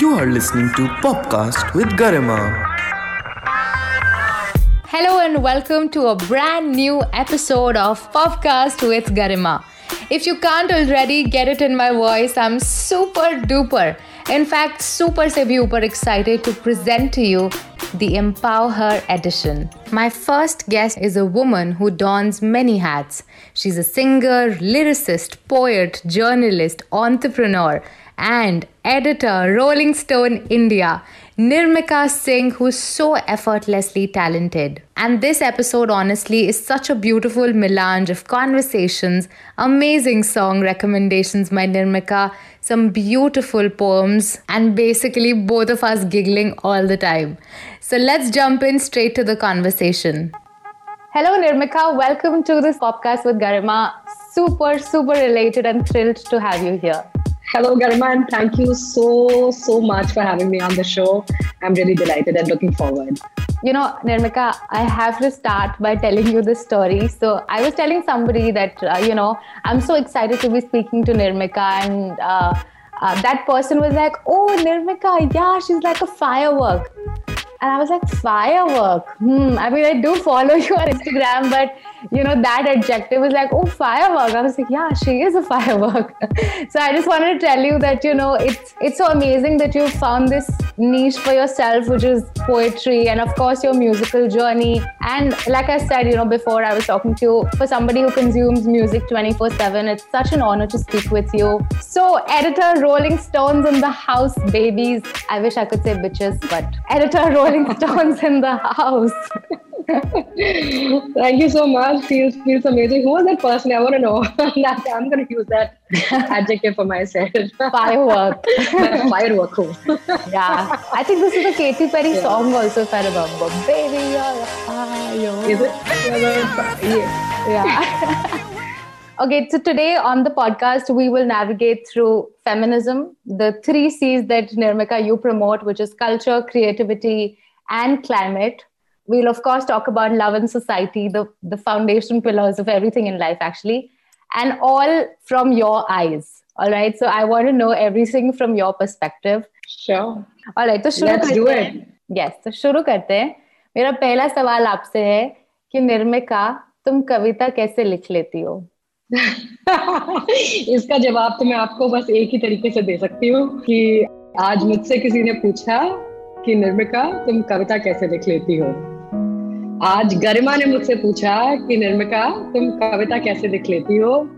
You are listening to Popkast with Garima. Hello and welcome to a brand new episode of Popkast with Garima. If you can't already get it in my voice, I'm super duper. In fact, super bhi upar excited to present to you the Empower Her edition. My first guest is a woman who dons many hats. She's a singer, lyricist, poet, journalist, entrepreneur, and editor, Rolling Stone India. Nirmika Singh, who's so effortlessly talented. And this episode, honestly, is such a beautiful melange of conversations, amazing song recommendations by Nirmika, some beautiful poems, and basically both of us giggling all the time. So let's jump in straight to the conversation. Hello, Nirmika. Welcome to this podcast with Garima. Super, super related and thrilled to have you here. Hello, Garima, and thank you so, so much for having me on the show. I'm really delighted and looking forward. You know, Nirmika, I have to start by telling you this story. So, I was telling somebody that, uh, you know, I'm so excited to be speaking to Nirmika, and uh, uh, that person was like, Oh, Nirmika, yeah, she's like a firework. And I was like, firework. Hmm. I mean, I do follow you on Instagram, but you know, that adjective was like, oh, firework. I was like, yeah, she is a firework. so I just wanted to tell you that, you know, it's it's so amazing that you found this niche for yourself, which is poetry, and of course your musical journey. And like I said, you know, before I was talking to you, for somebody who consumes music 24-7, it's such an honor to speak with you. So, editor Rolling Stones in the house, babies. I wish I could say bitches, but editor Rolling Stones in the house. Thank you so much. Feels feels amazing. Who was that person? I want to know. I'm going to use that adjective for myself. Firework. Firework. yeah. I think this is a Katy Perry yeah. song also, if I remember. Baby, you're a fire. Is it? Yeah. yeah. Okay, so today on the podcast, we will navigate through feminism, the three C's that Nirmika you promote, which is culture, creativity, and climate we'll of course talk about love and society the the foundation pillars of everything in life actually and all from your eyes all right so i want to know everything from your perspective sure all right so let's do it yes तो शुरू करते हैं मेरा पहला सवाल आपसे है कि निर्मिका तुम कविता कैसे लिख लेती हो इसका जवाब तो मैं आपको बस एक ही तरीके से दे सकती हूँ कि आज मुझसे किसी ने पूछा कि निर्मिका तुम कविता कैसे लिख लेती हो आज गरिमा ने मुझसे पूछा कि निर्मिका तुम कविता कैसे लिख लेती हो?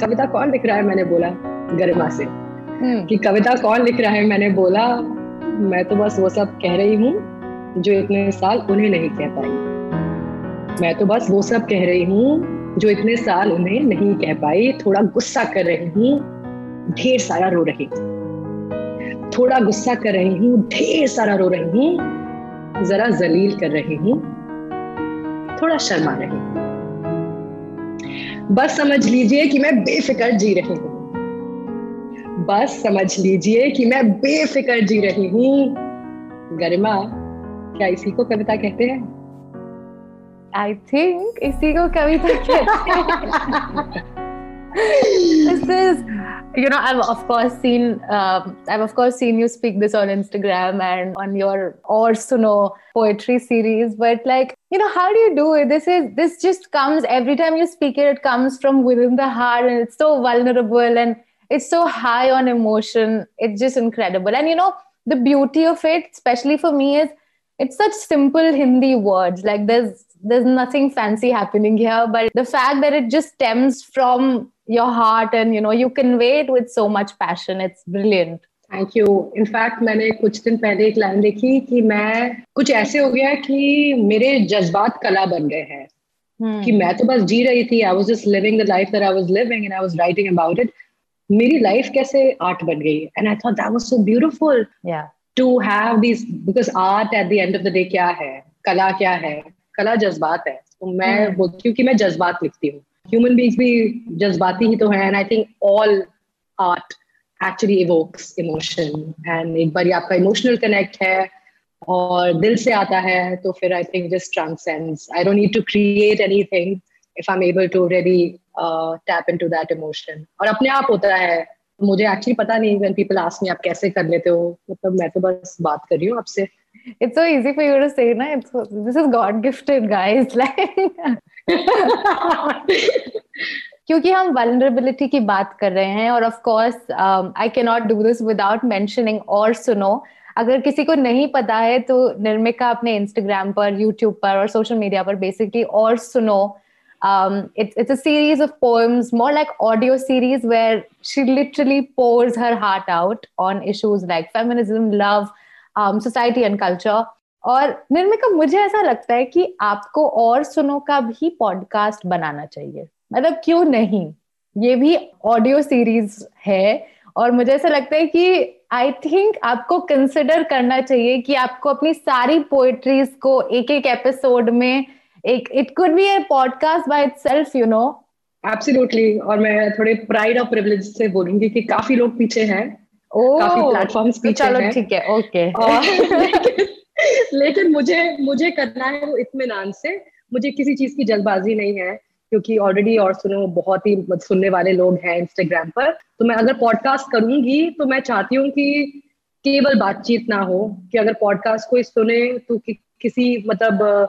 कविता कौन लिख रहा है? मैंने बोला गरिमा से। हम्म। कि कविता कौन लिख रहा है? मैंने बोला मैं तो बस वो सब कह रही हूँ जो इतने साल उन्हें नहीं कह पाई। मैं तो बस वो सब कह रही हूँ जो इतने साल उन्हें नहीं कह पाई। थोड़ा गुस्सा कर रही हूँ ढेर सारा रो रही थोड़ा गुस्सा कर रही हूँ ढेर सारा रो रही हूँ जरा जलील कर रही हूँ। थोड़ा शर्मा रही बस समझ लीजिए कि मैं बेफिक्र जी रही हूँ। बस समझ लीजिए कि मैं बेफिक्र जी रही हूँ। गरिमा क्या इसी को कविता कहते हैं? आई थिंक इसी को कविता कहते हैं। you know i've of course seen um, i've of course seen you speak this on instagram and on your aur suno poetry series. But like you know how do you do it? This is this just comes every time you speak it it comes from within the heart and it's so vulnerable and it's so high on emotion. It's just incredible. And you know the beauty of it especially for me is it's such simple hindi words. Like there's there's nothing fancy happening here but the fact that it just stems from your heart and you know you convey it with so much passion it's brilliant thank you in fact मैंने कुछ दिन पहले एक line देखी कि मैं कुछ ऐसे हो गया कि मेरे जज्बात कला बन गए हैं hmm. कि मैं तो बस जी रही थी I was just living the life that I was living and I was writing about it मेरी लाइफ कैसे आर्ट बन गई and I thought that was so beautiful to have this because art at the end of the day क्या है कला क्या है कला जज्बात है। तो मैं hmm. बोलती हूँ कि मैं जज्बात लिखती हूँ। ह्यूमन बींग्स भी जज्बाती ही तो है and I think all art actually evokes emotion and एक बार आपका इमोशनल कनेक्ट है और दिल से आता है तो फिर I think just transcends I don't need to create anything if I am able to really tap into that emotion और अपने आप होता है मुझे एक्चुअली पता नहीं व्हेन पीपल आस्क मी आप कैसे कर लेते हो मतलब मैं तो बस बात कर रही हूँ आपसे It's so easy for you to say, na? It's this is God gifted, guys. Like, क्योंकि हम वल्नरेबिलिटी की बात कर रहे हैं और of course I can not do this without mentioning और सुनो अगर किसी को नहीं पता है तो निर्मिका अपने इंस्टाग्राम पर यूट्यूब पर और सोशल मीडिया पर बेसिकली और सुनो um, it's it's a series of poems, more like audio series, where she literally pours her heart out on issues like feminism, love, um, society, and culture. और निर्मिका मुझे ऐसा लगता है कि आपको और सुनो का भी पॉडकास्ट बनाना चाहिए मतलब क्यों नहीं ये भी ऑडियो सीरीज़ है और मुझे ऐसा लगता है कि आई थिंक आपको कंसिडर करना चाहिए कि आपको अपनी सारी पोएट्रीज को एक एक एपिसोड में एक it could be a podcast by itself you know absolutely और मैं थोड़े प्राइड और प्रिविलेज से बोलूँगी कि काफ़ी लोग पीछे हैं। oh, काफ़ी प्लेटफॉर्म्स पीछे चलो ठीक है ओके लेकिन, लेकिन मुझे मुझे करना है वो इत्मीनान से। मुझे किसी चीज़ की जल्दबाजी नहीं है क्योंकि ऑलरेडी और सुनो बहुत ही सुनने वाले लोग हैं इंस्टाग्राम पर। तो मैं अगर पॉडकास्ट करूँगी तो मैं चाहती हूँ कि केवल बातचीत ना हो कि अगर पॉडकास्ट कोई सुने तो कि, किसी मतलब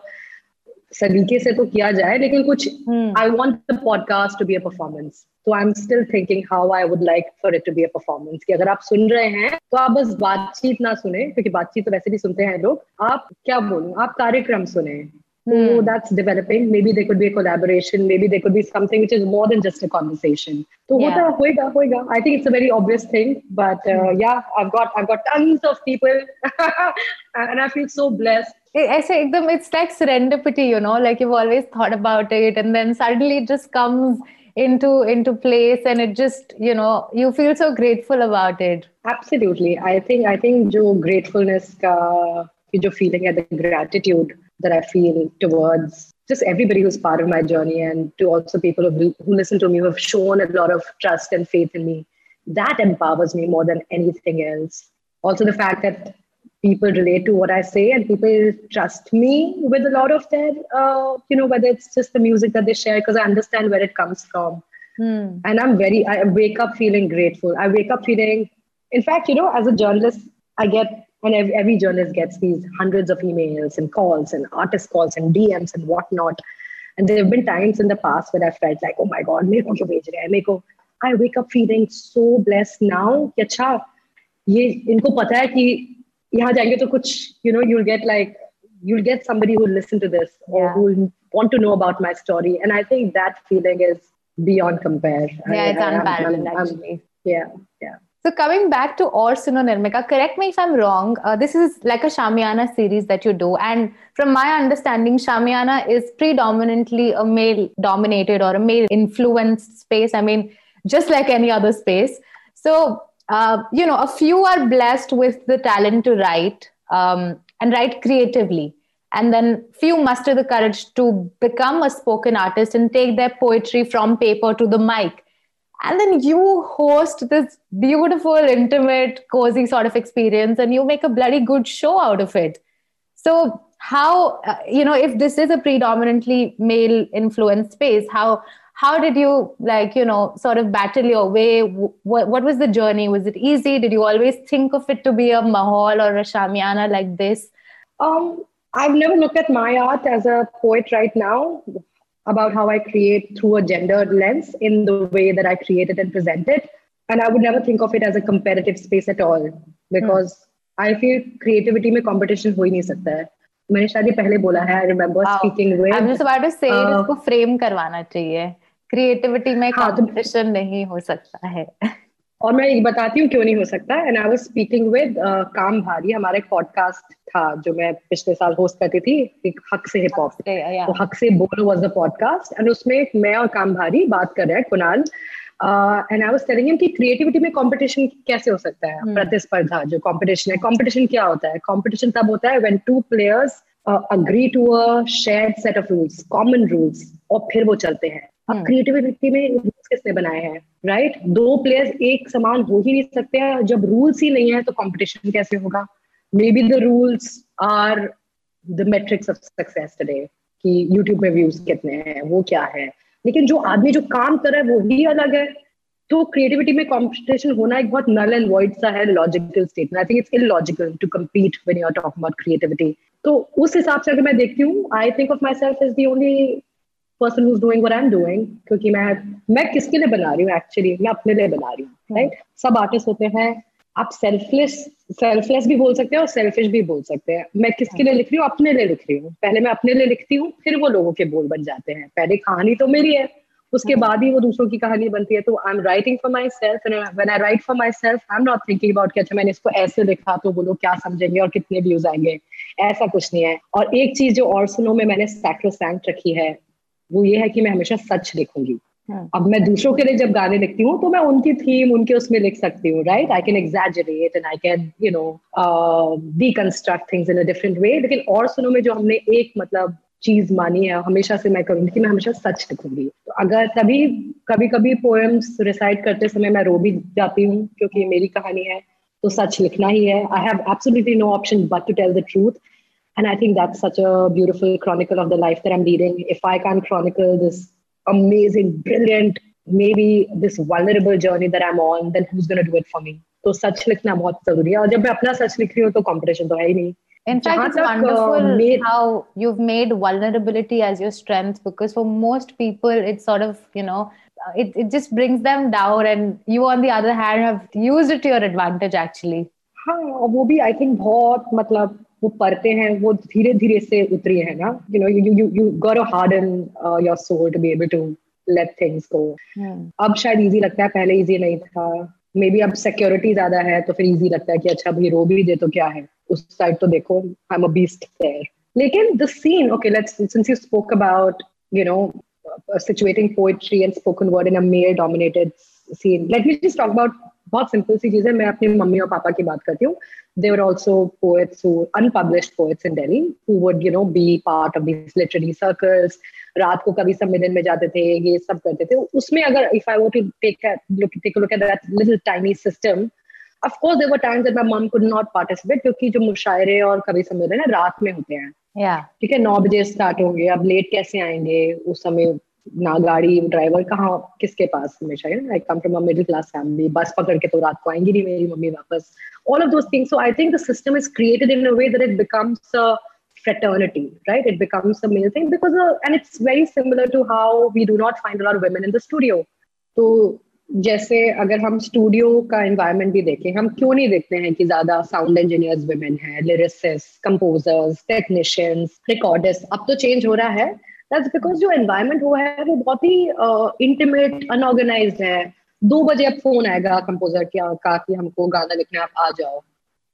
सलीके से तो किया जाए लेकिन कुछ I want the podcast to be a performance तो I am still thinking how I would like for it to be a performance कि अगर आप सुन रहे हैं तो आप बस बातचीत ना सुने क्योंकि बातचीत तो वैसे भी सुनते हैं लोग। आप क्या बोलूँ? आप कार्यक्रम सुने। So mm. that's developing. Maybe there could be a collaboration. Maybe there could be something which is more than just a conversation. So yeah. hota, hoega, hoega. I think it's a very obvious thing, but uh, hmm. yeah, I've got I've got tons of people, and I feel so blessed. I say it's like serendipity, you know, like you've always thought about it, and then suddenly it just comes into into place and it just you know you feel so grateful about it absolutely i think i think your gratefulness ka your feeling at the gratitude that I feel towards just everybody who's part of my journey and to also people who, who listen to me who have shown a lot of trust and faith in me. That empowers me more than anything else. Also the fact that people relate to what I say and people trust me with a lot of their, uh, you know, whether it's just the music that they share because I understand where it comes from Hmm. and i'm very i wake up feeling grateful i wake up feeling in fact you know as a journalist i get and every, every journalist gets these hundreds of emails and calls and artist calls and dms and whatnot and there have been times in the past where i felt like oh my god मेरे को क्यों भेज रहे हैं? मेरे को i wake up feeling so blessed now कि अच्छा ये इनको पता है कि यहाँ जाएंगे तो कुछ you know you'll get like you'll get somebody who will listen to this or Yeah. who will want to know about my story and i think that feeling is beyond compare yeah it's I- I'm- unparalleled I'm- I'm- actually yeah yeah So coming back to Aur Suno Nirmika, correct me if I'm wrong. Uh, this is like a Shamiana series that you do, and from my understanding, Shamiana is predominantly a male-dominated or a male-influenced space. I mean, just like any other space. So uh, you know, a few are blessed with the talent to write um, and write creatively, and then few muster the courage to become a spoken artist and take their poetry from paper to the mic and then you host this beautiful intimate cozy sort of experience and you make a bloody good show out of it. So how uh, you know if this is a predominantly male influenced space how how did you like you know sort of battle your way? What, what was the journey? Was it easy? Did you always think of it to be a mahal or a shamiana like this? Um i've never looked at my art as a poet right now about how i create through a gendered lens in the way that i create it and present it and i would never think of it as a competitive space at all because i feel creativity में competition हो ही नहीं सकता है मैंने शायद ये पहले बोला है I remember Wow. Speaking with I'm just about to say Uh, इसको फ्रेम करवाना चाहिए क्रिएटिविटी में हाँ, तो- कंपटीशन नहीं हो सकता है और मैं ये बताती हूँ क्यों नहीं हो सकता? And I was speaking with काम भारी हमारा एक पॉडकास्ट था जो मैं पिछले साल होस्ट करती थी एक हक से हिप हॉप. तो हक से बोलो वाज द पॉडकास्ट एंड उसमें मैं और काम भारी बात कर रहे हैं Kunal. And I was telling him कि क्रिएटिविटी में कंपटीशन कैसे हो सकता है? Hmm. प्रतिस्पर्धा जो कंपटीशन है। कंपटीशन क्या होता है? कंपटीशन तब होता है when two players agree to a shared set of rules common rules और फिर वो चलते हैं। अब. क्रिएटिविटी में रूल्स किसने बनाए हैं राइट दो प्लेयर्स एक समान हो ही नहीं सकते हैं। जब रूल्स ही नहीं है तो कंपटीशन कैसे होगा? May be the rules are the metrics of success today कि यूट्यूब में व्यूज़ कितने हैं वो क्या है? लेकिन जो आदमी जो काम कर रहा है वो ही अलग है। तो क्रिएटिविटी में कंपटीशन होना एक बहुत नल एंड वॉइड सा है logical statement I think it's illogical to compete when you are talking about creativity तो उस हिसाब से अगर मैं देखती हूँ I think of myself is the only person who's doing what I am doing क्योंकि मैं मैं किसके लिए बना रही हूँ एक्चुअली मैं अपने लिए बना रही हूँ राइट सब आर्टिस्ट होते हैं आप सेल्फलेस सेल्फलेस भी बोल सकते हैं और सेल्फिश भी बोल सकते हैं। मैं किसके लिए लिख रही हूँ? अपने लिए लिख रही हूँ। पहले मैं अपने लिए लिखती हूँ फिर वो लोगों के बोल बन जाते हैं। पहले कहानी तो मेरी है उसके। बाद ही वो दूसरों की कहानी बनती है। तो I am writing for myself when I write for myself I am not thinking about कि अच्छा मैंने इसको ऐसे लिखा तो वो लोग क्या समझेंगे और कितने व्यूज़ आएँगे। ऐसा कुछ नहीं है। और एक चीज़ जो और सुनो में मैंने सैक्रोसैंक्ट रखी है। वो ये है कि मैं हमेशा सच लिखूँगी। हाँ. अब मैं दूसरों के लिए जब गाने लिखती हूँ तो मैं उनकी थीम उनके उसमें लिख सकती हूँ right I can exaggerate and I can you know deconstruct things in a different way लेकिन और सुनो में जो हमने एक मतलब चीज़ मानी है हमेशा से मैं करूँगी कि मैं हमेशा सच लिखूँगी। तो अगर तभी कभी कभी पोएम्स रिसाइट करते समय मैं रो भी जाती हूँ क्योंकि मेरी कहानी है तो सच लिखना ही है। I have absolutely no option but to tell the truth And I think that's such a beautiful chronicle of the life that I'm leading. If I can't chronicle this amazing, brilliant, maybe this vulnerable journey that I'm on, then who's going to do it for me? तो सच लिखना बहुत जरूरी है और जब मैं अपना सच लिख रही हूँ तो कंपटीशन तो है ही नहीं In fact, it's wonderful uh, made, how you've made vulnerability as your strength because for most people, it's sort of, you know, uh, it, it just brings them down. And you, on the other hand, have used it to your advantage actually. हाँ वो भी I think बहुत मतलब वो पढ़ते हैं वो धीरे धीरे से उतरी है ना? You know you you you got a hard in your soul to be able to let things go अब शायद इजी लगता है पहले इजी नहीं था। मे बी अब सिक्योरिटी ज़्यादा है तो फिर इजी लगता है कि अच्छा भाई रो भी दे तो क्या है? उस साइड तो देखो I am a beast there लेकिन the scene okay let's since you spoke about you know situating poetry and spoken word in a male dominated scene let me just talk about बहुत simple सी चीज़ है। मैं अपने mummy और पापा की बात करती हूँ। There were also poets unpublished poets in Delhi who would you know be part of these literary circles रात को कभी सम्मेलन में जाते थे ये सब करते थे। उसमें अगर इफ़ आई वो to take look take look at that little tiny system of course there were times that my mum could not participate क्योंकि जो मुशायरे और कवि सम्मेलन है रात में होते हैं। ठीक है नौ बजे स्टार्ट होंगे अब लेट कैसे आएँगे? उस समय ना गाड़ी ड्राइवर कहाँ किसके पास हमेशा I come from a middle class family bus पकड़ के तो रात को आएँगी नहीं मेरी मम्मी वापस all of those things so I think the system is created in a way that it becomes a fraternity, right? It becomes a male thing because, uh, and it's very similar to how we do not find a lot of women in the studio. So जैसे अगर हम studio का environment भी देखें हम क्यों नहीं देखते हैं कि ज़्यादा साउंड इंजीनियर्स वुमेन है लिरिसिस्ट कंपोजर्स टेक्नीशियंस रिकॉर्डिस्ट अब तो चेंज हो रहा है दैट्स बिकॉज़ जो एनवायरमेंट हुआ है वो बहुत ही इंटीमेट अनऑर्गेनाइज है। दो बजे अब फ़ोन आएगा कंपोजर के का कि हमको गाना लिखना आप आ जाओ।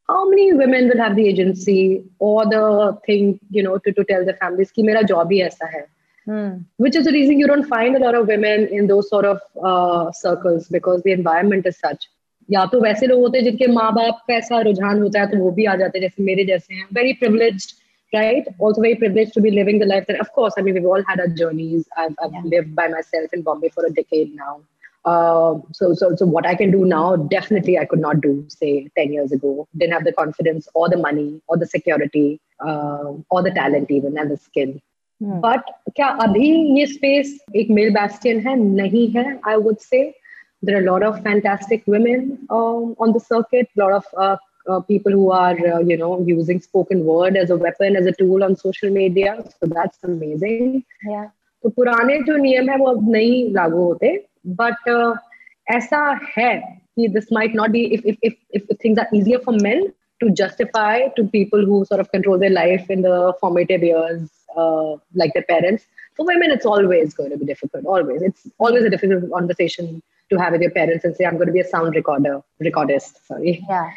How many women will have the agency और the thing you know to to tell the families कि मेरा जॉब ही ऐसा है। Which is the reason you don't find a lot of women in those sort of circles because the environment is such या तो वैसे लोग होते हैं जिनके माँ बाप का रुझान होता है तो वो भी आ जाते हैं जैसे मेरे जैसे हैं। Very privileged right also very privileged to be living the life that of course i mean we've all had our journeys i've, I've yeah. lived by myself in bombay for a decade now uh, so, so, so what I can do now, definitely I could not do, say, 10 years ago. Didn't have the confidence or the money or the security uh, or the talent even and the skill. But hmm. क्या अभी ये space एक mail Bastian है नहीं है I would say there are a lot of fantastic women um, on the circuit, a lot of uh, uh, people who are, uh, you know, using spoken word as a weapon, as a tool on social media. So that's amazing. Yeah. तो पुराने जो नियम है वो अब नहीं लागू होते बट uh, ऐसा है कि this might not B if if if if things are easier for main to justify to people who sort of control their life in the formative years uh, like their parents. For women, it's always going to be difficult. Always, it's always a difficult conversation to have with your parents and say, "I'm going to be a sound recorder, recordist." Sorry. Yeah,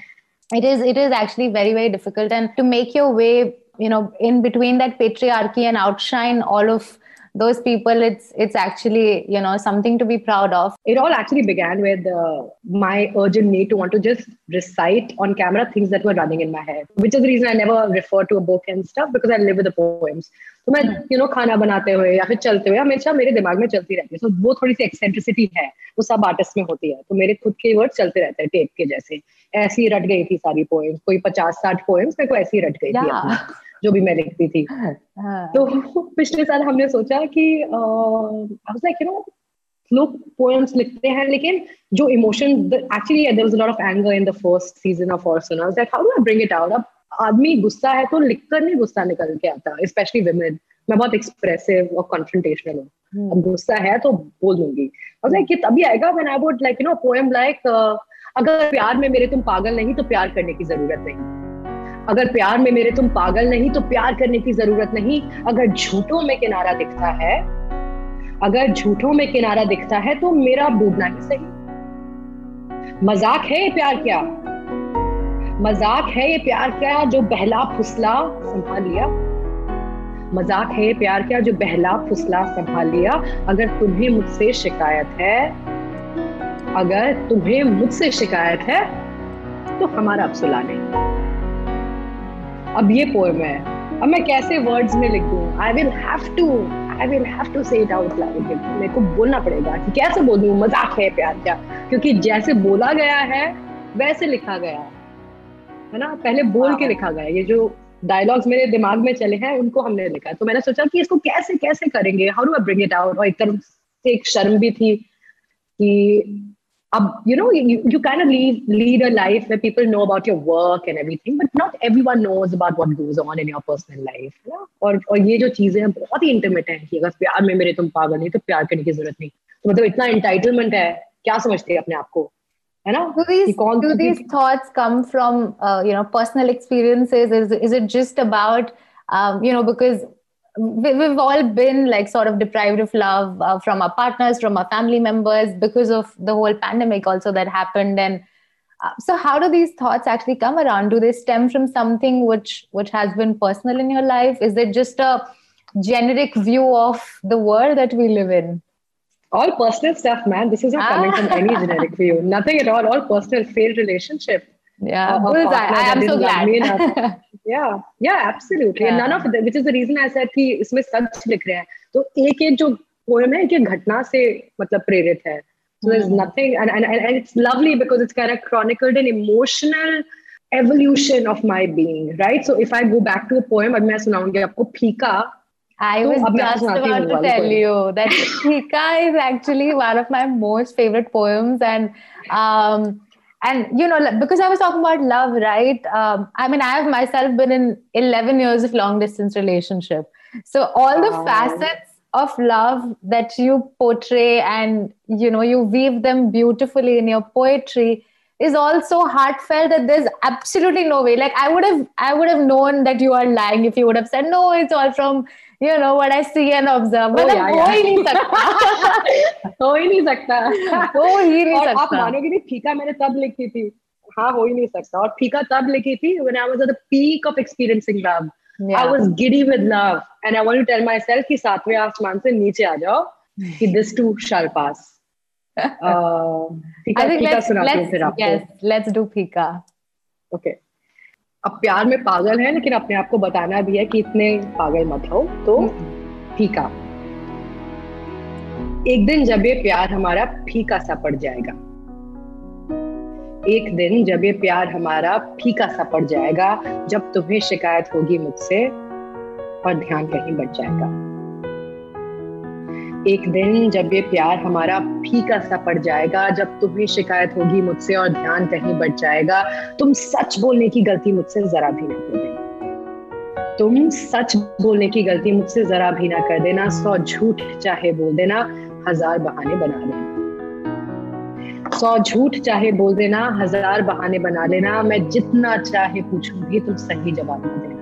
it is. It is actually very, very difficult, and to make your way, you know, in between that patriarchy and outshine all of those people it's it's actually you know something to be proud of it all actually began with uh, my urgent need to want to just recite on camera things that were running in my head which is the reason i never refer to a book and stuff because i live with the poems तो मैं you know खाना बनाते हुए या फिर चलते हुए हमेशा मेरे दिमाग में चलती रहती है। सो वो थोड़ी सी एक्सेंट्रिसिटी है वो सब आर्टिस्ट में होती है। तो मेरे खुद के वर्ड चलते रहते हैं टेप के जैसे। ऐसी रट गई थी सारी पोएम्स कोई पचास साठ पोएम्स मेरे को ऐसी रट गई थी जो भी मैं लिखती थी। हाँ। तो पिछले साल हमने सोचा कि लाइक यू नो लोग पोएम्स लिखते हैं लेकिन जो emotion actually there was a lot of anger in the first season of ऑर्सनल्स that how do I bring it out अब आदमी गुस्सा है तो लिखकर नहीं गुस्सा निकल के आता स्पेशली विमेन मैं बहुत एक्सप्रेसिव और कॉन्फ्रंटेशनल हूँ। hmm. अब गुस्सा है तो बोल दूँगी। और लाइक ये तभी आएगा when I would like you know poem like अगर प्यार में मेरे तुम पागल नहीं तो प्यार करने की ज़रूरत नहीं। अगर प्यार में मेरे तुम पागल नहीं तो प्यार करने की ज़रूरत नहीं। अगर झूठों में किनारा दिखता है अगर झूठों में किनारा दिखता है तो मेरा डूबना ही सही। मज़ाक है प्यार क्या? मज़ाक है ये प्यार क्या जो बहला फुसला संभाल लिया? मज़ाक है ये प्यार क्या जो बहला फुसला संभाल लिया? अगर तुम्हें मुझसे शिकायत है, अगर तुम्हें मुझसे शिकायत है तो हमारा अब सुला नहीं। अब ये पोएम है। अब मैं कैसे वर्ड्स में लिख दूँ? I will have to I will have to say it out loud मेरे को बोलना पड़ेगा कि कैसे बोल? मज़ाक है प्यार क्या? क्योंकि जैसे बोला गया है, वैसे लिखा गया है। ना? पहले बोल के लिखा गया ये जो डायलॉग्स मेरे दिमाग में चले हैं उनको हमने लिखा तो मैंने सोचा कि इसको कैसे कैसे करेंगे? How do I bring it out और एक तरफ़ से एक शर्म भी थी कि you know, you, you kind of lead, lead a life where people know about your work and everything, but not everyone knows about what goes on in your personal life. You know? और और ये जो चीज़ें हैं बहुत ही intimate हैं कि अगर प्यार में मेरे तुम पागल नहीं तो प्यार करने की ज़रूरत नहीं। तो मतलब इतना एंटाइटलमेंट है क्या समझते हैं अपने आप को? है ना? Do these, do these thoughts come from uh, you know personal experiences? Is, is it just about um, you know because we've all been like sort of deprived of love uh, from our partners from our family members because of the whole pandemic also that happened and uh, so how do these thoughts actually come around? Do they stem from something which which has been personal in your life? Is it just a generic view of the world that we live in all personal stuff man this is not coming from any ah. generic view nothing at all all personal failed relationship yeah uh, I, I am so glad yeah yeah absolutely yeah. none of the, which is the reason i said कि इसमें सच लिख रहे हैं तो एक एक जो poem है कि घटना से मतलब प्रेरित है so there's hmm. nothing and, and and it's lovely because it's kind of chronicled an emotional evolution of my being right so if i go back to a poem अब मैं सुनाऊँगी आपको फीका I was just about to tell you that Phika is actually one of my most favorite poems, and um, and you know because i was talking about love right? Um, i mean i have myself been in 11 years of long distance relationship. So all the facets of love that you portray and you know you weave them beautifully in your poetry is also heartfelt that there's absolutely no way. Like i would have i would have known that you are lying if you would have said no it's all from you know what I see and observe मतलब हो ही नहीं सकता। हो ही नहीं सकता। हो ही नहीं सकता आप मानोगे नहीं फीका मैंने तब लिखी थी। हाँ हो ही नहीं सकता। और फीका तब लिखी थी when I was at the peak of experiencing love I was giddy with love and I want to tell myself कि सातवें आसमान से नीचे आ जाओ कि दिस टू शैल पास फीका फीका सुनाती हूँ फिर आपको। लेट्स डू फीका। ओके अब प्यार में पागल है लेकिन अपने आप को बताना भी है कि इतने पागल मत हो तो फीका। एक दिन जब ये प्यार हमारा फीका सा पड़ जाएगा। एक दिन जब ये प्यार हमारा फीका सा पड़ जाएगा जब तुम्हें शिकायत होगी मुझसे और ध्यान कहीं बच जाएगा। एक दिन जब ये प्यार हमारा फीका सा पड़ जाएगा, जब तुम्हें शिकायत होगी मुझसे और ध्यान कहीं बढ़ जाएगा, तुम सच बोलने की गलती मुझसे जरा भी ना कर देना। तुम सच बोलने की गलती मुझसे जरा भी ना कर देना, सौ झूठ चाहे बोल देना, हज़ार बहाने बना लेना। सौ झूठ चाहे बोल देना, हज़ार बहाने बना लेना, मैं जितना चाहे पूछूँगी, तुम सही जवाब ना देना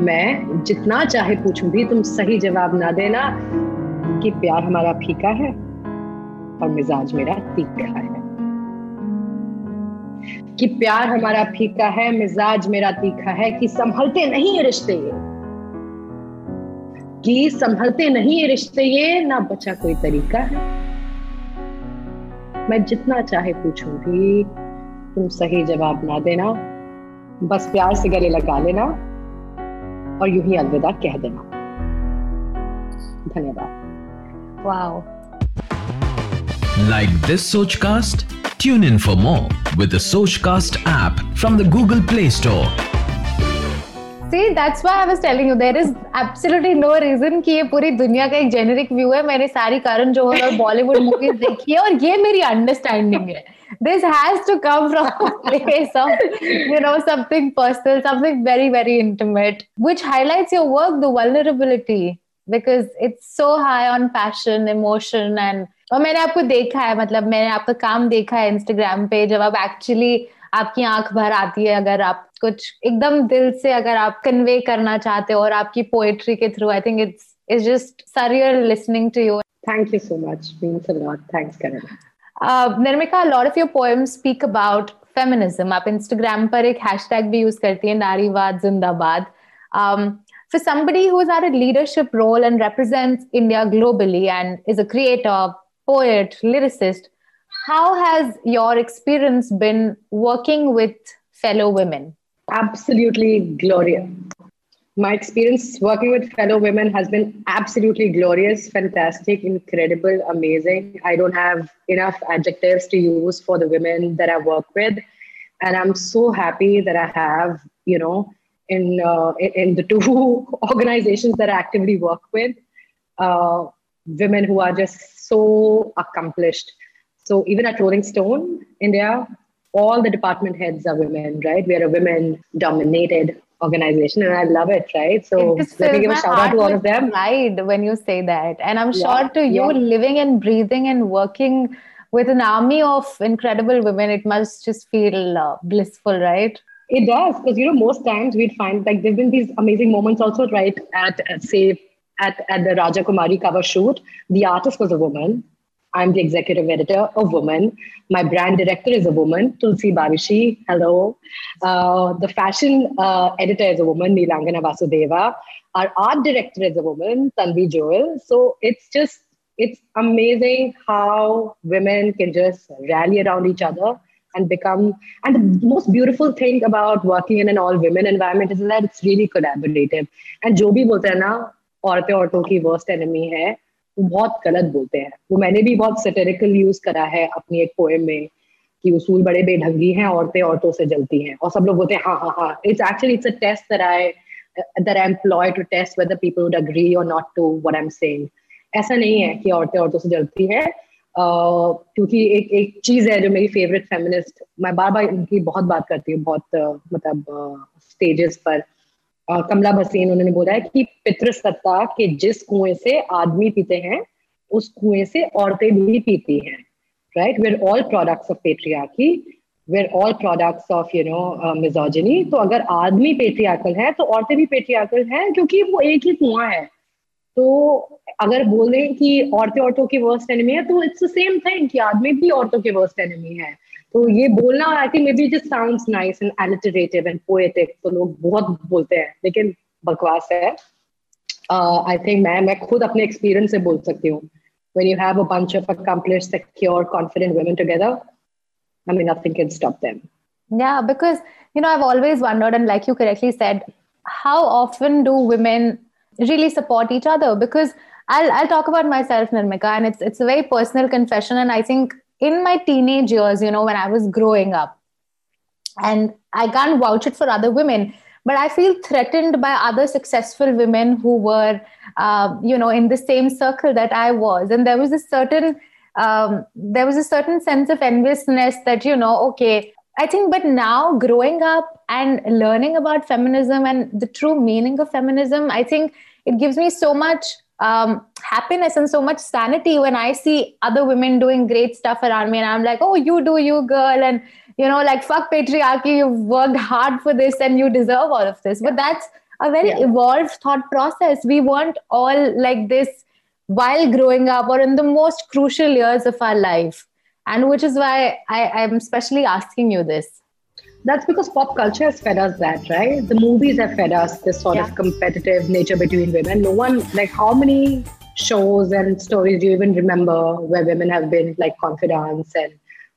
मैं जितना चाहे पूछूँ भी तुम सही जवाब ना देना कि प्यार हमारा फीका है और मिजाज मेरा तीखा है। कि प्यार हमारा फीका है, मिजाज मेरा तीखा है, कि संभलते नहीं ये रिश्ते ये। कि संभलते नहीं ये रिश्ते ये, ना बचा कोई तरीका है। मैं जितना चाहे पूछूँ भी तुम सही जवाब ना देना, बस प्यार से गले लगा लेना। और यूँ ही अलविदा कह देना। धन्यवाद। Wow like this Sochcast tune in for more with the Sochcast app from the Google Play Store See, that's why I was telling you there is absolutely no reason कि ये पूरी दुनिया का एक जेनेरिक व्यू है मैंने सारी करण जौहर और बॉलीवुड मूवीज़ देखी है और ये मेरी अंडरस्टैंडिंग है this has to come from a place of you know something personal something very very intimate which highlights your work the vulnerability because it's so high on passion emotion and और मैंने आपको देखा है मतलब मैंने आपका काम देखा है इंस्टाग्राम पे जब आप एक्चुअली आपकी आँख भर आती है अगर आप कुछ एकदम दिल से अगर आप कन्वे करना चाहते हो और आपकी पोएट्री के through I think it's it's just surreal listening to you Thank you so much. Means a lot. Thanks, Karan. Uh, Nirmika, a lot of your poems speak about feminism. आप Instagram पर एक hashtag भी use करती हैं नारीवाद जिंदाबाद. Um, for somebody who's had a leadership role and represents India globally and is a creator, poet, lyricist, how has your experience been working with fellow women? Absolutely glorious. My experience working with fellow women has been absolutely glorious, fantastic, incredible, amazing. I don't have enough adjectives to use for the women that I work with. And I'm so happy that I have, you know, in, uh, in, the two organizations that I actively work with, uh, women who are just so accomplished. So even at Rolling Stone India, all the department heads are women, right? We are a women dominated organization and I love it, right? So It let me give a shout out to all of them. Pride when you say that, and I'm Yeah, sure to you, yeah. living and breathing and working with an army of incredible women, it must just feel uh, blissful, right? It does, because you know, most times we'd find like there've been these amazing moments also, right? At, at say at, at the Raja Kumari cover shoot, the artist was a woman. I'm the executive editor, a woman. My brand director is a woman, Tulsi Barishi. Hello. Uh, the fashion uh, editor is a woman, Nilangana Vasudeva. Our art director is a woman, Tanvi Joel. So it's just, it's amazing how women can just rally around each other and become and the most beautiful thing about working in an all women environment is that it's really collaborative and जो भी बोलते हैं ना औरतें औरतों की worst enemy है वो बहुत गलत बोलते हैं। वो मैंने भी बहुत सेटेरिकल यूज़ करा है अपनी एक पोएम में कि उसूल बड़े बेढंगी हैं औरतें औरतों से जलती हैं। और सब लोग बोलते हैं हाँ हाँ हाँ it's actually it's a test that I that I employ to test whether people would agree or not to what I'm saying. ऐसा नहीं है कि औरतें औरतों से जलती हैं। uh, एक एक चीज़ है जो मेरी फेवरेट फेमिनिस्ट मैं बार बार इनकी बहुत बात करती हूँ बहुत uh, मतलब स्टेजेस uh, पर। कमला भसीन, उन्होंने बोला है कि पितृसत्ता के जिस कुएँ से आदमी पीते हैं, उस कुएँ से औरतें भी पीती हैं right we're all products of patriarchy we're all products of you know misogyny तो अगर आदमी पेट्रियाकल है तो औरतें भी पेट्रियाकल हैं, क्योंकि वो एक ही कुआँ है। तो अगर बोलें कि औरतें औरतों की वर्स्ट एनिमी है तो इट्स द सेम थिंग कि आदमी भी औरतों के वर्स्ट एनिमी है तो ये बोलना I think maybe just sounds nice and alliterative and poetic तो लोग बहुत बोलते हैं लेकिन बकवास है आई थिंक मैं मैं खुद अपने एक्सपीरियंस से बोल सकती हूँ when you have a bunch of accomplished, secure, confident women together, I mean, nothing can stop them. Yeah, because you know, I've always wondered, and like you correctly said, how often do women really support each other? Because I'll I'll talk about myself, Nirmika, and it's it's a very personal confession. And I think in my teenage years, you know, when I was growing up, and I can't vouch it for other women, but I feel threatened by other successful women who were, uh, you know, in the same circle that I was, and there was a certain um, there was a certain sense of enviousness that you know, okay, I think, but now growing up and learning about feminism and the true meaning of feminism, I think it gives me so much um, happiness and so much sanity when I see other women doing great stuff around me, and I'm like, oh, you do you, girl, and you know, like fuck patriarchy, you've worked hard for this and you deserve all of this. But that's a very Yeah. evolved thought process. We weren't all like this while growing up or in the most crucial years of our life. And which is why I, I'm especially asking you this. That's because pop culture has fed us that, right? The movies have fed us this sort Yeah. of competitive nature between women. No one, like, how many shows and stories do you even remember where women have been like confidants and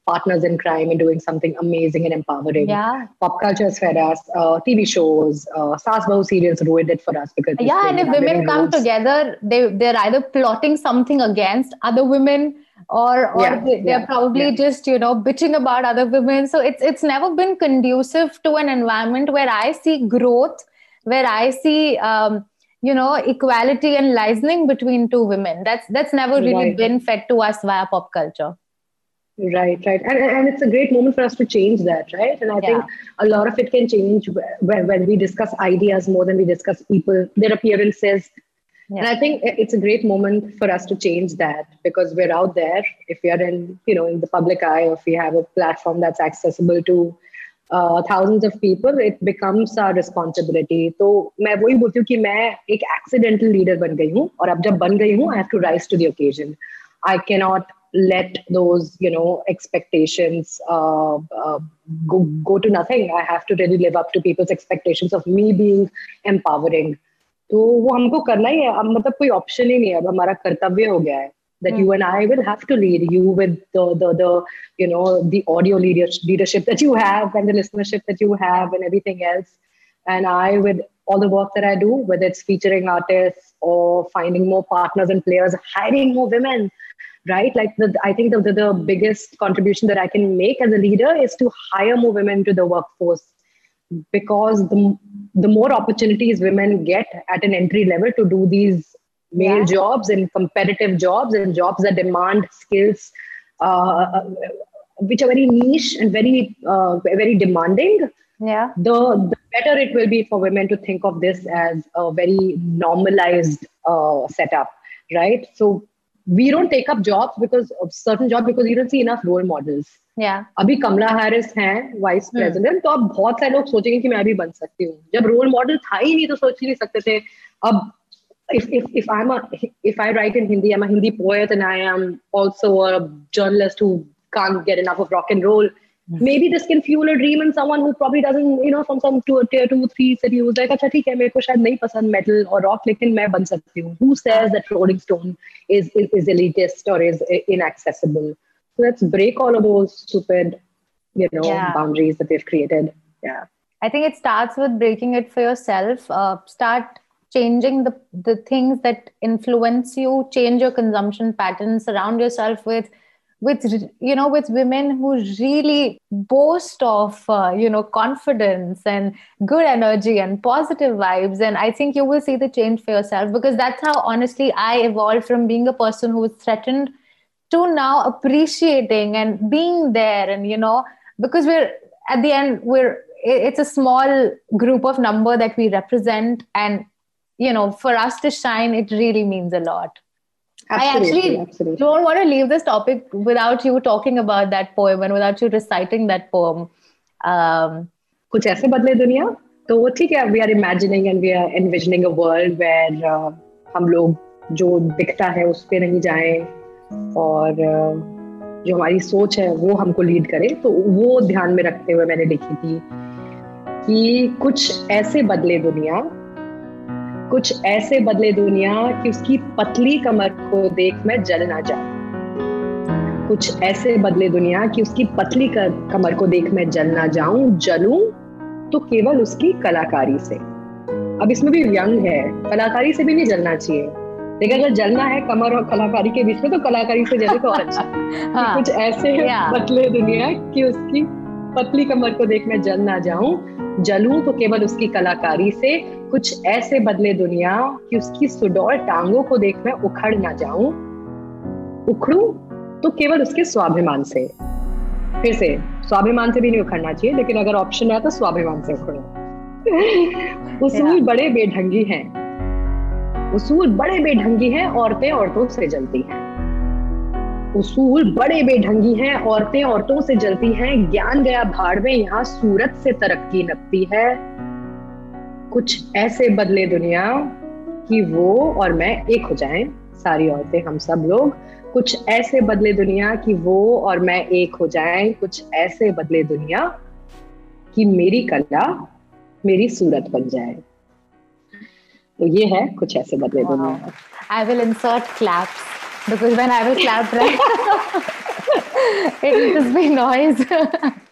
partners in crime and doing something amazing and empowering? Yeah. Pop culture has fed us. Uh, TV shows, uh, Saas Bahu serials ruined it for us because yeah and if women are women living come roles. together they they're either plotting something against other women or or Yeah, they, they're yeah, probably yeah. just you know bitching about other women so it's it's never been conducive to an environment where i see growth where I see, um, you know, equality and listening between two women. That's that's never really Right. been fed to us via pop culture. Right, right. And, and it's a great moment for us to change that, right? And I think a lot of it can change when, when we discuss ideas more than we discuss people, their appearances. And Yeah. I think it's a great moment for us to change that because we're out there. If we are in, you know, in the public eye, or if we have a platform that's accessible to uh, thousands of people, it becomes our responsibility. तो मैं वही बोलती हूँ कि मैं एक accidental leader बन गई हूँ और अब जब बन गई हूँ, I have to rise to the occasion. I cannot let those you know expectations uh, uh, go go to nothing. I have to really live up to people's expectations of me being empowering. तो वो हमको करना ही है अब मतलब कोई option ही नहीं है अब हमारा कर्तव्य हो गया है that you and I will have to lead you with the the the you know the audio leadership leadership that you have and the listenership that you have and everything else and I with all the work that I do whether it's featuring artists or finding more partners and players hiring more women right like the, I think the, the the biggest contribution that I can make as a leader is to hire more women to the workforce because the, the more opportunities women get at an entry level to do these male Yeah. jobs and competitive jobs and jobs that demand skills uh, which are very niche and very uh, very demanding Yeah. the, the better it will be for women to think of this as a very normalized uh, setup right so we don't take up jobs because of certain jobs because you don't see enough role models Yeah. अभी Kamala Harris हैं vice president तो अब बहुत सारे लोग सोचेंगे कि मैं भी बन सकती हूँ जब रोल मॉडल था ही नहीं तो सोच ही नहीं सकते थे अब if if if I'm a if I write in Hindi, I'm a Hindi poet and I am also a journalist who can't get enough of rock and roll. Maybe this can fuel a dream in someone who probably doesn't, you know, from some two, tier two, three city who's like, अच्छा ठीक है मेरे को शायद नहीं पसंद metal और rock लेकिन मैं बन सकती हूँ. Who says that Rolling Stone is is, is elitist or is inaccessible? So let's break all of those stupid, you know, Yeah. boundaries that we've created. Yeah. I think it starts with breaking it for yourself. Uh, start changing the the things that influence you. Change your consumption patterns. Surround yourself with with you know with women who really boast of uh, you know confidence and good energy and positive vibes. And i think you will see the change for yourself because that's how honestly i evolved from being a person who was threatened to now appreciating and being there. And you know because we're at the end we're it's a small group of number that we represent. And you know for us to shine it really means a lot i actually absolutely. don't want to leave this topic without you talking about that poem and without you reciting that poem um, कुछ ऐसे बदले दुनिया तो वो ठीक है we are imagining and we are envisioning a world where हम लोग जो दिखता है उस पे नहीं जाएँ और uh, जो हमारी सोच है वो हमको लीड करे तो वो ध्यान में रखते हुए मैंने लिखी थी कि कुछ ऐसे बदले दुनिया कुछ ऐसे बदले दुनिया कि उसकी पतली कमर को देख मैं जल ना जाऊँ। कुछ ऐसे बदले दुनिया कि उसकी पतली कमर को देख मैं जल ना जाऊँ जलूं तो केवल उसकी कलाकारी से। अब इसमें भी व्यंग है कलाकारी से भी नहीं जलना चाहिए। लेकिन अगर जलना है कमर और कलाकारी के बीच में तो कलाकारी से जले तो और अच्छा। हाँ, कुछ ऐसे. बदले दुनिया कि उसकी पतली कमर को देख मैं जल ना जाऊँ जलूं तो केवल उसकी कलाकारी से कुछ ऐसे बदले दुनिया कि उसकी सुडौल टांगों को देख मैं उखड़ ना जाऊँ। उखड़ू तो केवल उसके स्वाभिमान से। फिर से स्वाभिमान से भी नहीं उखड़ना चाहिए लेकिन अगर ऑप्शन है तो स्वाभिमान से उखड़ो। उसूल बड़े बेढंगी हैं। उसूल बड़े बेढंगी हैं औरतें औरतों से जलती हैं। उसूल बड़े बेढंगी हैं औरतें औरतों से जलती हैं। ज्ञान गया भाड़ में यहाँ सूरत से तरक्की नपती है। कुछ ऐसे बदले दुनिया कि वो और मैं एक हो जाएँ सारी औरतें हम सब लोग। कुछ ऐसे बदले दुनिया कि वो और मैं एक हो जाएँ। कुछ ऐसे बदले दुनिया कि मेरी कला मेरी सूरत बन जाए। तो ये है कुछ ऐसे बदले. दुनिया। I will insert claps because when I will clap, right, it will just be noise.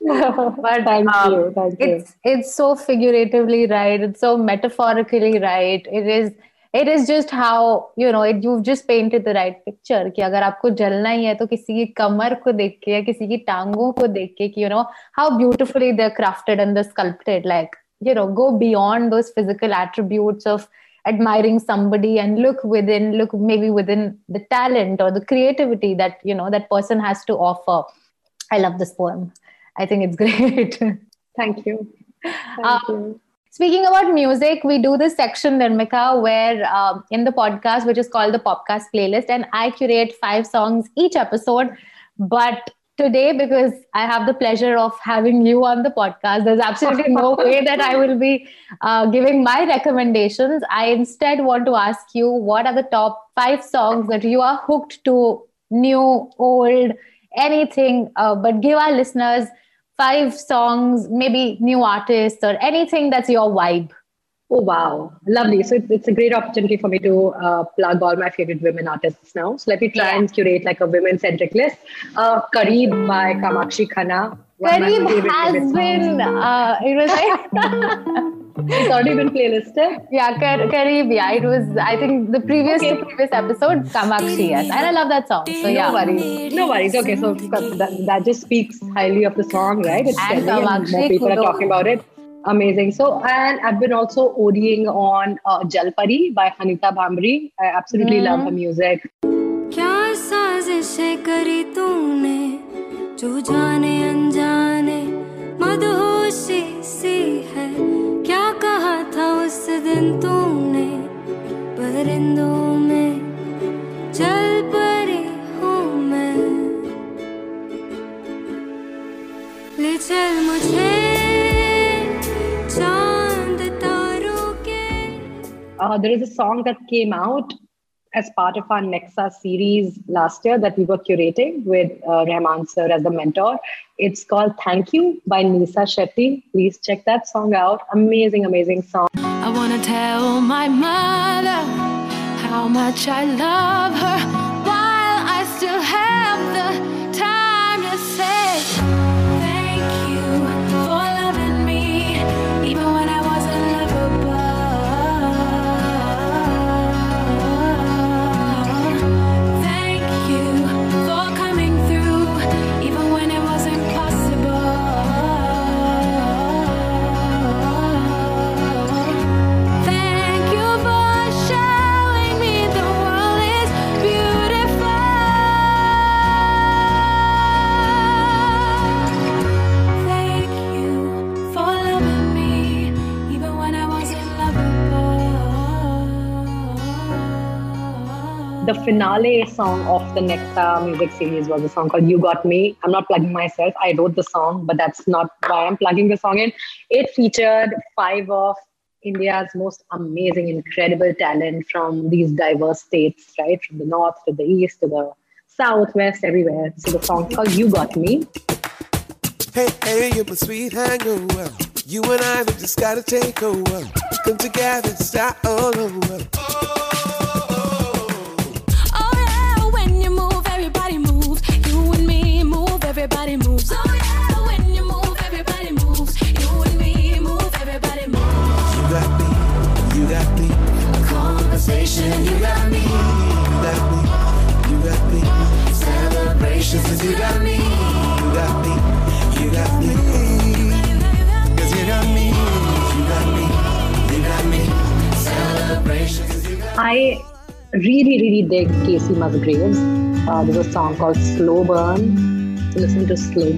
but thank um, you thank you it's it's so figuratively right. It's so metaphorically right. It is it is just how you know it. You've just painted the right picture. कि अगर आपको जलना ही है तो किसी की कमर को देख के या किसी की टांगों को देख के कि you know how beautifully they're crafted and they're sculpted. Like you know go beyond those physical attributes of admiring somebody and look within look maybe within the talent or the creativity that you know that person has to offer i love this poem i think it's great thank you thank um, you Speaking about music, we do this section, Nirmika, where um, in the podcast, which is called the Popkast playlist, and I curate five songs each episode. But today, because I have the pleasure of having you on the podcast, there's absolutely no way that I will be uh, giving my recommendations. I instead want to ask you what are the top five songs that you are hooked to, new, old, anything, uh, but give our listeners five songs, maybe new artists or anything that's your vibe? Oh, wow. Lovely. So it's, it's a great opportunity for me to uh, plug all my favorite women artists now. So let me try yeah. and curate like a women centric list. Uh, Kareeb by Kamakshi Khanna. Kareeb has been, uh, it was like. It's already been playlisted. Yeah, Kar- Kareeb. Yeah, it was. I think the previous okay. previous episode, Kamakshi. Yes, and I love that song. So yeah, no worries. No worries. Okay, so that, that just speaks highly of the song, right? It's and Kamakshi, more people Kudo. are talking about it. Amazing. So, and I've been also ODing on uh, Jalpari by Hanita Bhambre. I absolutely mm. love her music. क्या साजिशें करी तूने जो जाने अनजाने मदहोशी सी है दिन तूने परिंदों में चल परी हूँ मैं ले चल मुझे चांद तारों के Uh, there is a song that came out as part of our Nexa series last year that we were curating with uh, Rahman sir as the mentor. It's called Thank You by Nisa Shetty. Please check that song out. Amazing, amazing song. I want to tell my mother how much I love her while I still have the time to say. The finale song of the Nexa music series was a song called You Got Me. I'm not plugging myself. I wrote the song, but that's not why I'm plugging the song in. It featured five of India's most amazing, incredible talent from these diverse states, right? From the north to the east to the south, west, everywhere. So the song called You Got Me. Hey, hey, you're my sweet hangover. You and I, we just gotta take over. Come together, start all over. Everybody moves. Oh yeah, when you move, everybody moves. You and me move, everybody moves. You got me, you got me. A conversation, you got me. You got me, you got me. Celebrations, you got me. You got me, you got me. Cause you got me, you got me, you got me. Celebrations, you got me. I really, really dig Kacey Musgraves. Uh, there's a song called Slow Burn listen to slow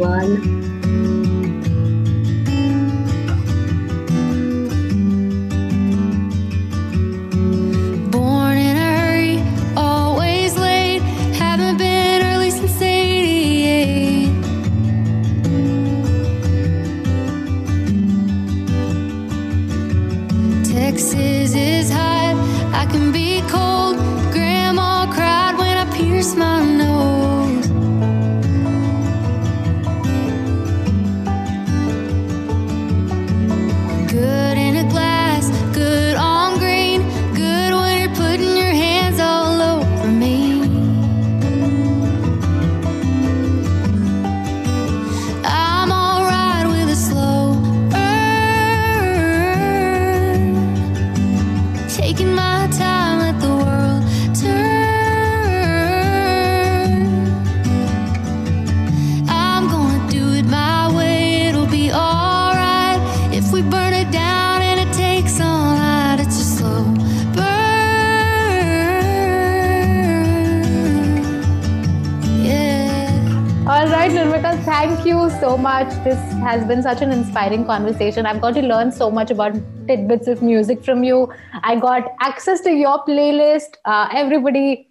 has been such an inspiring conversation. I've got to learn so much about tidbits of music from you. I got access to your playlist. Uh, everybody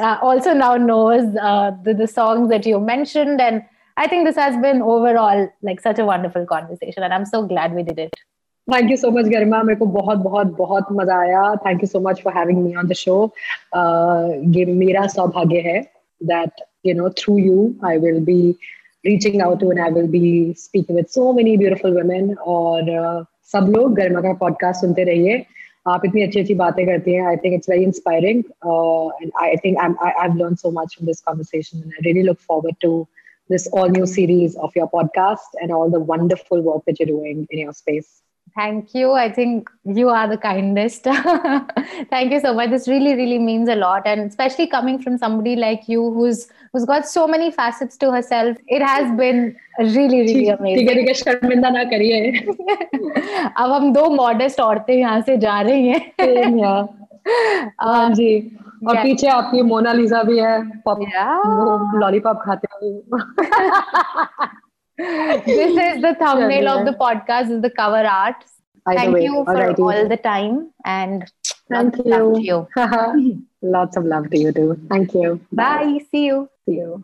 uh, also now knows uh, the, the songs that you mentioned. And I think this has been overall like such a wonderful conversation. And I'm so glad we did it. Thank you so much Garima मेरे को बहुत बहुत बहुत मजा आया thank you so much for having me on the show ये मेरा सौभाग्य है that you know through you i will be reaching out to and i will be speaking with so many beautiful women और uh, सब लोग गरिमा का podcast सुनते रहिए आप इतनी अच्छी अच्छी बातें करती हैं आई think it's very inspiring and I think I have learn so much from this conversation and I really look forward to this all new series of your podcast and all the wonderful work that you're doing in your space. Thank you. I think you are the kindest. Thank you so much. This really, really means a lot, and especially coming from somebody like you, who's who's got so many facets to herself. It has been really, really amazing. ठीक है, ठीक है, शर्मिंदा ना करिए. अब हम दो modest औरतें यहाँ से जा रही हैं. हाँ जी. और yeah. पीछे आपकी मोनालिसा भी है पॉप लॉलीपॉप खाते हुए this is the thumbnail of the podcast. Is the cover art. Either Thank way. you for all the time and Thank you. Love to you. Lots of love to you too. Thank you. Bye. Bye. See you. See you.